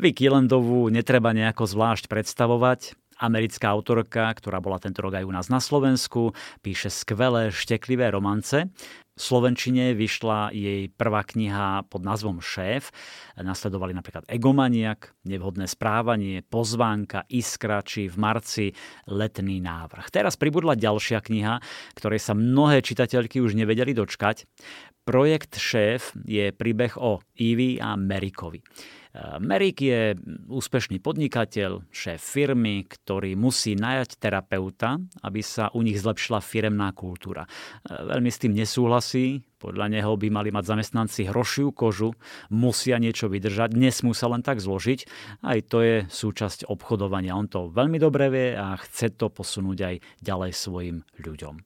Vicky Landovú netreba nejako zvlášť predstavovať. Americká autorka, ktorá bola tento rok aj u nás na Slovensku, píše skvelé, šteklivé romance. Slovenčine vyšla jej prvá kniha pod názvom Šéf. Nasledovali napríklad Egomaniak, Nevhodné správanie, Pozvánka, Iskra či v marci Letný návrh. Teraz pribudla ďalšia kniha, ktorej sa mnohé čitateľky už nevedeli dočkať. Projekt Šéf je príbeh o Ivy a Merikovi. Merik je úspešný podnikateľ, šéf firmy, ktorý musí najať terapeuta, aby sa u nich zlepšila firemná kultúra. Veľmi s tým nesúhlasí, podľa neho by mali mať zamestnanci hrošiu kožu, musia niečo vydržať, nesmú sa len tak zložiť. Aj to je súčasť obchodovania. On to veľmi dobre vie a chce to posunúť aj ďalej svojim ľuďom.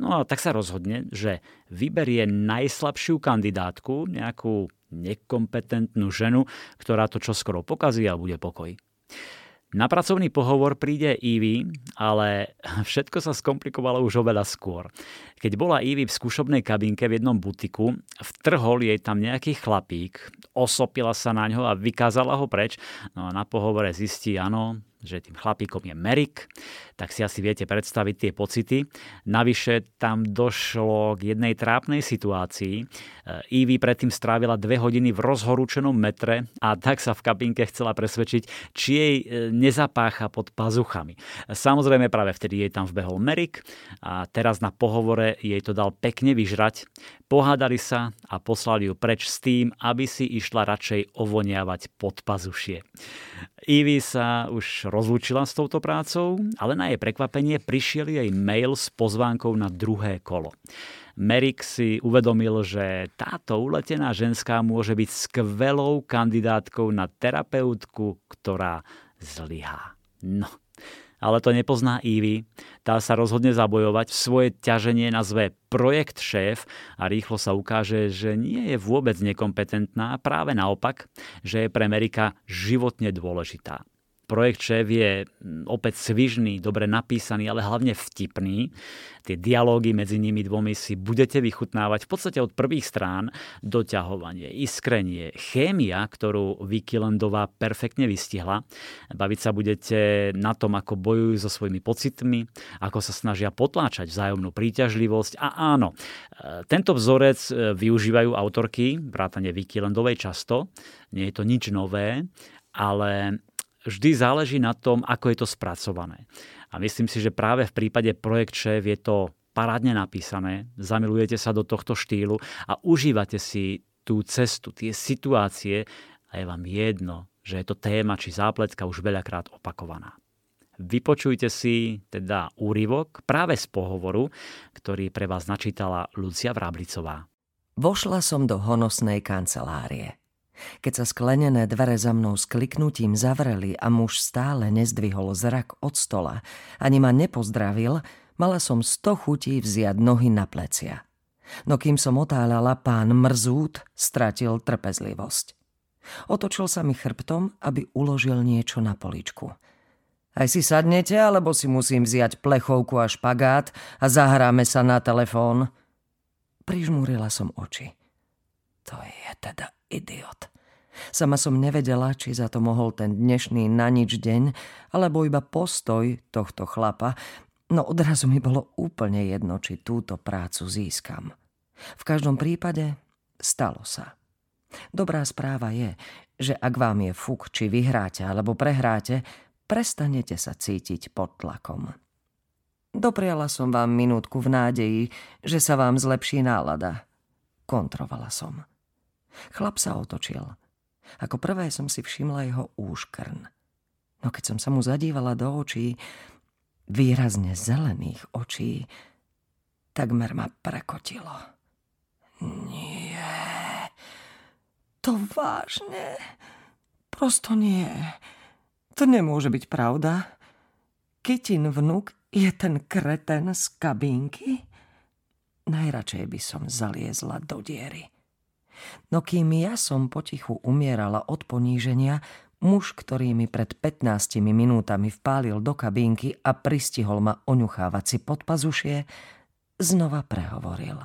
No a tak sa rozhodne, že vyberie najslabšiu kandidátku, nejakú nekompetentnú ženu, ktorá to čoskoro pokazí a bude pokoj. Na pracovný pohovor príde Ivy, ale všetko sa skomplikovalo už oveľa skôr. Keď bola Ivy v skúšobnej kabinke v jednom butiku, vtrhol jej tam nejaký chlapík, osopila sa na ňo a vykázala ho preč. No a na pohovore zistí, áno, že tým chlapíkom je Merik, tak si asi viete predstaviť tie pocity. Navyše tam došlo k jednej trápnej situácii. Ivy predtým strávila dve hodiny v rozhorúčenom metre a tak sa v kabinke chcela presvedčiť, či jej e, nezapácha pod pazuchami. Samozrejme práve vtedy jej tam vbehol Merik a teraz na pohovore jej to dal pekne vyžrať. Pohádali sa a poslali ju preč s tým, aby si išla radšej ovoniavať pod pazušie. Ivy sa už rozlúčila s touto prácou, ale na jej prekvapenie prišiel jej mail s pozvánkou na druhé kolo. Merrick si uvedomil, že táto uletená ženská môže byť skvelou kandidátkou na terapeutku, ktorá zlyhá. No, ale to nepozná Ivy. Tá sa rozhodne zabojovať, svoje ťaženie nazve projekt šéf a rýchlo sa ukáže, že nie je vôbec nekompetentná, práve naopak, že je pre Amerika životne dôležitá. Projekt šéf je opäť svižný, dobre napísaný, ale hlavne vtipný. Tie dialógy medzi nimi dvomi si budete vychutnávať v podstate od prvých strán. Doťahovanie, iskrenie, chémia, ktorú Vicky Landová perfektne vystihla. Baviť sa budete na tom, ako bojujú so svojimi pocitmi, ako sa snažia potláčať vzájomnú príťažlivosť. A áno, e, tento vzorec e, využívajú autorky, vrátane Vicky Landovej často. Nie je to nič nové, ale vždy záleží na tom, ako je to spracované. A myslím si, že práve v prípade Projekt Šéf je to parádne napísané, zamilujete sa do tohto štýlu a užívate si tú cestu, tie situácie a je vám jedno, že je to téma či zápletka už veľakrát opakovaná. Vypočujte si teda úryvok práve z pohovoru, ktorý pre vás načítala Lucia Vráblicová. Vošla som do honosnej kancelárie. Keď sa sklenené dvere za mnou s kliknutím zavreli a muž stále nezdvihol zrak od stola, ani ma nepozdravil, mala som sto chutí vziať nohy na plecia. No kým som otáľala, pán Mrzút stratil trpezlivosť. Otočil sa mi chrbtom, aby uložil niečo na poličku. Aj si sadnete, alebo si musím vziať plechovku a špagát a zahráme sa na telefón? Prižmúrila som oči. To je teda idiot. Sama som nevedela, či za to mohol ten dnešný na nič deň, alebo iba postoj tohto chlapa, no odrazu mi bolo úplne jedno, či túto prácu získam. V každom prípade stalo sa. Dobrá správa je, že ak vám je fuk, či vyhráte alebo prehráte, prestanete sa cítiť pod tlakom. Dopriala som vám minútku v nádeji, že sa vám zlepší nálada. Kontrovala som. Chlap sa otočil. Ako prvé som si všimla jeho úškrn. No keď som sa mu zadívala do očí, výrazne zelených očí, takmer ma prekotilo. Nie, to vážne, prosto nie. To nemôže byť pravda. Kytin vnuk je ten kreten z kabínky? Najradšej by som zaliezla do diery. No kým ja som potichu umierala od poníženia, muž, ktorý mi pred 15 minútami vpálil do kabínky a pristihol ma oňuchávať si pod znova prehovoril.